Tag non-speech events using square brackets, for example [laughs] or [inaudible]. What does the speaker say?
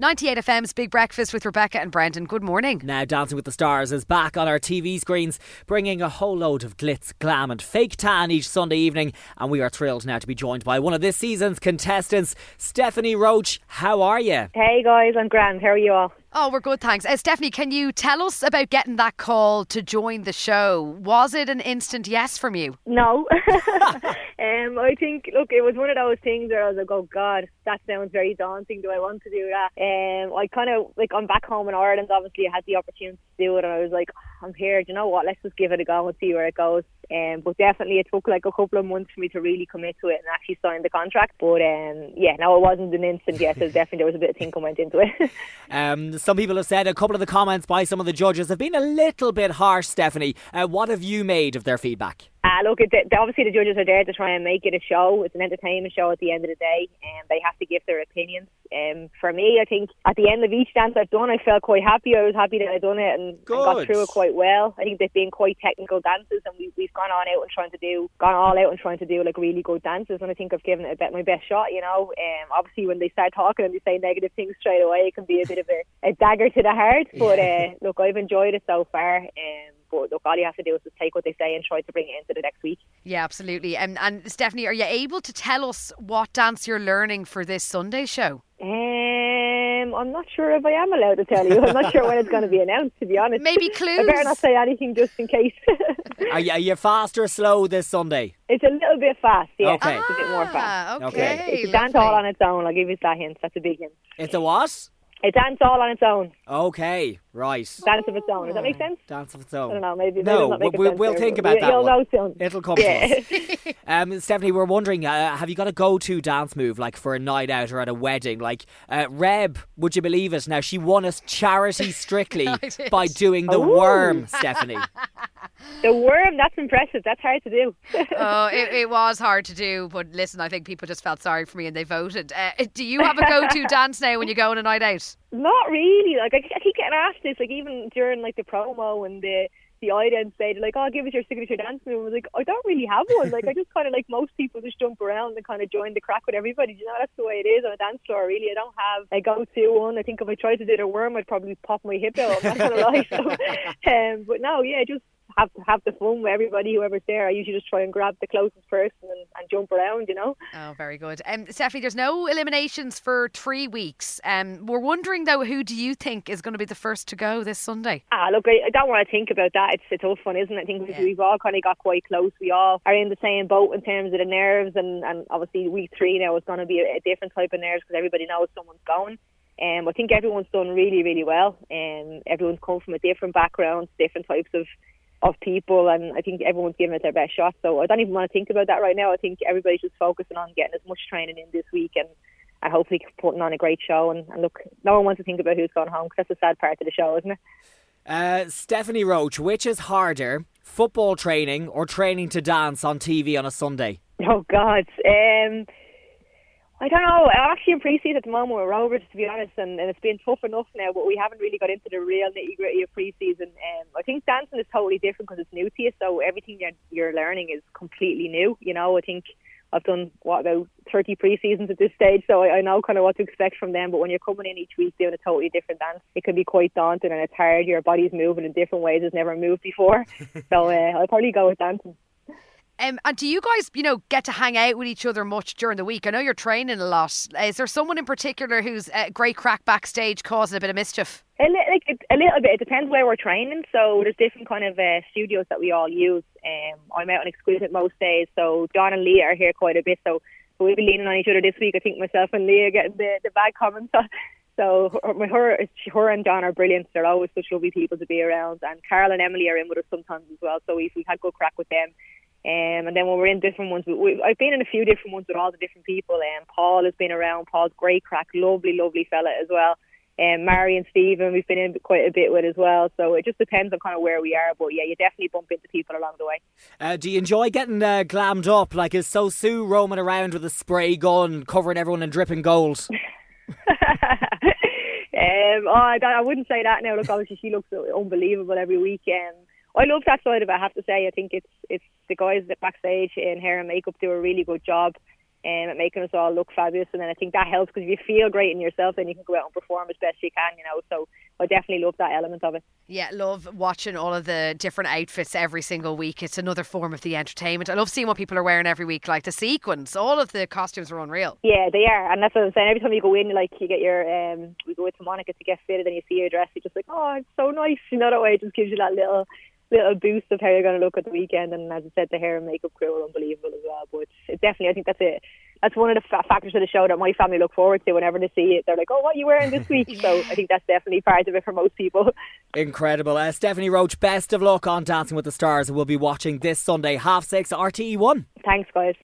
98 FM's Big Breakfast with Rebecca and Brendan. Good morning. Now, Dancing with the Stars is back on our TV screens, bringing a whole load of glitz, glam, and fake tan each Sunday evening. And we are thrilled now to be joined by one of this season's contestants, Stephanie Roche. How are you? Hey guys, I'm Grand. How are you all? Oh, we're good, thanks. Uh, Stephanie, can you tell us about getting that call to join the show? Was it an instant yes from you? No. [laughs] [laughs] um, I think, look, it was one of those things where I was like, oh God, that sounds very daunting. Do I want to do that? Um, I kind of, like, I'm back home in Ireland. Obviously, I had the opportunity to do it, and I was like, I'm here. Do you know what? Let's just give it a go and see where it goes. Um, but definitely, it took like a couple of months for me to really commit to it and actually sign the contract. But um, yeah, no, it wasn't an instant yes. It definitely there was a bit of thinking went into it. [laughs] um, some people have said a couple of the comments by some of the judges have been a little bit harsh. Stephanie, uh, what have you made of their feedback? Uh, look, it, the, obviously the judges are there to try and make it a show. It's an entertainment show at the end of the day, and they have to give their opinions. Um, for me, I think at the end of each dance I've done, I felt quite happy. I was happy that I'd done it and, and got through it quite well. I think they've been quite technical dances, and we, we've gone on out and trying to do, gone all out and trying to do like really good dances. And I think I've given it a bit my best shot. You know, um, obviously when they start talking and they say negative things straight away, it can be a bit of a, a dagger to the heart. [laughs] But uh, look, I've enjoyed it so far. Um, but look, all you have to do is just take what they say and try to bring it into the next week. Yeah, absolutely. And, and Stephanie, are you able to tell us what dance you're learning for this Sunday show? I'm not sure if I am allowed to tell you. I'm not sure when it's going to be [laughs] announced, to be honest. Maybe clues. I better not say anything just in case. [laughs] are, you, are you fast or slow this Sunday? It's a little bit fast, yeah. Okay. It's a bit more fast. Ah, okay. It's a dance all on its own. I'll give you that hint. That's a big hint. It's a what? A dance all on its own. Okay, right. Dance of its own. Does that make sense? Dance of its own. I don't know. Maybe. No, maybe we'll, we'll think about that. You'll one. know soon. It'll come Yeah. to us. [laughs] Um, Stephanie, we're wondering, uh, have you got a go-to dance move, like for a night out or at a wedding? Like uh, Reb, would you believe us? Now she won us charity [laughs] strictly I did. by doing the Ooh. worm, Stephanie. [laughs] The worm. That's impressive. That's hard to do. [laughs] oh, it, it was hard to do, but listen, I think people just felt sorry for me and they voted. Uh, do you have a go-to [laughs] dance now when you go on a night out? Not really. Like I, I keep getting asked this, like even during like the promo and the the say they're like, "Oh, give us your signature dance move." I was like, "I don't really have one. Like I just kind of like most people just jump around and kind of join the crack with everybody. You know, that's the way it is on a dance floor. Really, I don't have a go-to one. I think if I tried to do the worm, I'd probably pop my hip out. I'm not gonna lie. [laughs] So, um, but no, yeah, just have have the fun with everybody, whoever's there. I usually just try and grab the closest person and, and jump around. You know. Oh, very good. Um, Stephanie, there's no eliminations for three weeks. Um, we're wondering though, who do you think is going to be the first to go this Sunday? Ah, look, I, I don't want to think about that. It's a tough one, isn't it? I think Yeah. we've all kind of got quite close. We all are in the same boat in terms of the nerves, and, and obviously week three now is going to be a, a different type of nerves because everybody knows someone's going. Um, I think everyone's done really, really well. Um, everyone's come from a different background, different types of of people, and I think everyone's giving it their best shot. So I don't even want to think about that right now. I think everybody's just focusing on getting as much training in this week and. And hopefully putting on a great show. And, and look, no one wants to think about who's going home because that's the sad part of the show, isn't it? Uh, Stephanie Roche, which is harder, football training or training to dance on TV on a Sunday? Oh God. Um I don't know. I'm actually in pre-season at the moment with Rovers, to be honest, and, and it's been tough enough now. But we haven't really got into the real nitty gritty of pre-season. Um, I think dancing is totally different because it's new to you, so everything you're, you're learning is completely new. You know, I think I've done what about 30 pre-seasons at this stage, so I, I know kind of what to expect from them. But when you're coming in each week doing a totally different dance, it can be quite daunting and it's hard. Your body's moving in different ways it's never moved before. [laughs] so uh, I'll probably go with dancing. Um, and do you guys, you know, get to hang out with each other much during the week? I know you're training a lot. Is there someone in particular who's a great crack backstage causing a bit of mischief? A, li- like a little bit. It depends where we're training. So there's different kind of uh, studios that we all use. Um, I'm out on Exquisite most days. So John and Leah are here quite a bit. So we'll be leaning on each other this week. I think myself and Leah getting the, the bad comments. [laughs] On. So her, her, her and John are brilliant. They're always such lovely people to be around. And Carol and Emily are in with us sometimes as well. So we've, we've had good crack with them. Um, and then when we're in different ones, we, we, I've been in a few different ones with all the different people. Um, Paul has been around. Paul's great crack, lovely, lovely fella as well. Um, Mary and Stephen, we've been in quite a bit with as well. So it just depends on kind of where we are. But yeah, you definitely bump into people along the way. Uh, do you enjoy getting uh, glammed up? Like, is So Sue roaming around with a spray gun, covering everyone in dripping gold? [laughs] [laughs] um, oh, I, I wouldn't say that now. Look, obviously she looks unbelievable every week. I love that side of it. I have to say, I think it's it's the guys that backstage in hair and makeup do a really good job. um, at making us all look fabulous. And then I think that helps because if you feel great in yourself, then you can go out and perform as best you can, you know. So I definitely love that element of it. Yeah, love watching all of the different outfits every single week. It's another form of the entertainment. I love seeing what people are wearing every week, like the sequins. All of the costumes are unreal. Yeah, they are, and that's what I'm saying. Every time you go in, like you get your, um, we go into Monica to get fitted, and you see your dress, you're just like, oh, it's so nice. You know that way, it just gives you that little little boost of how you're going to look at the weekend. And as I said, the hair and makeup crew are unbelievable as well. But it definitely, I think that's it that's one of the f- factors of the show that my family look forward to whenever they see it. They're like, "Oh, what are you wearing this week?" yeah. So I think that's definitely part of it for most people. [laughs] Incredible, uh, Stephanie Roche. Best of luck on Dancing with the Stars. We'll be watching this Sunday, half six, RTE One. Thanks, guys.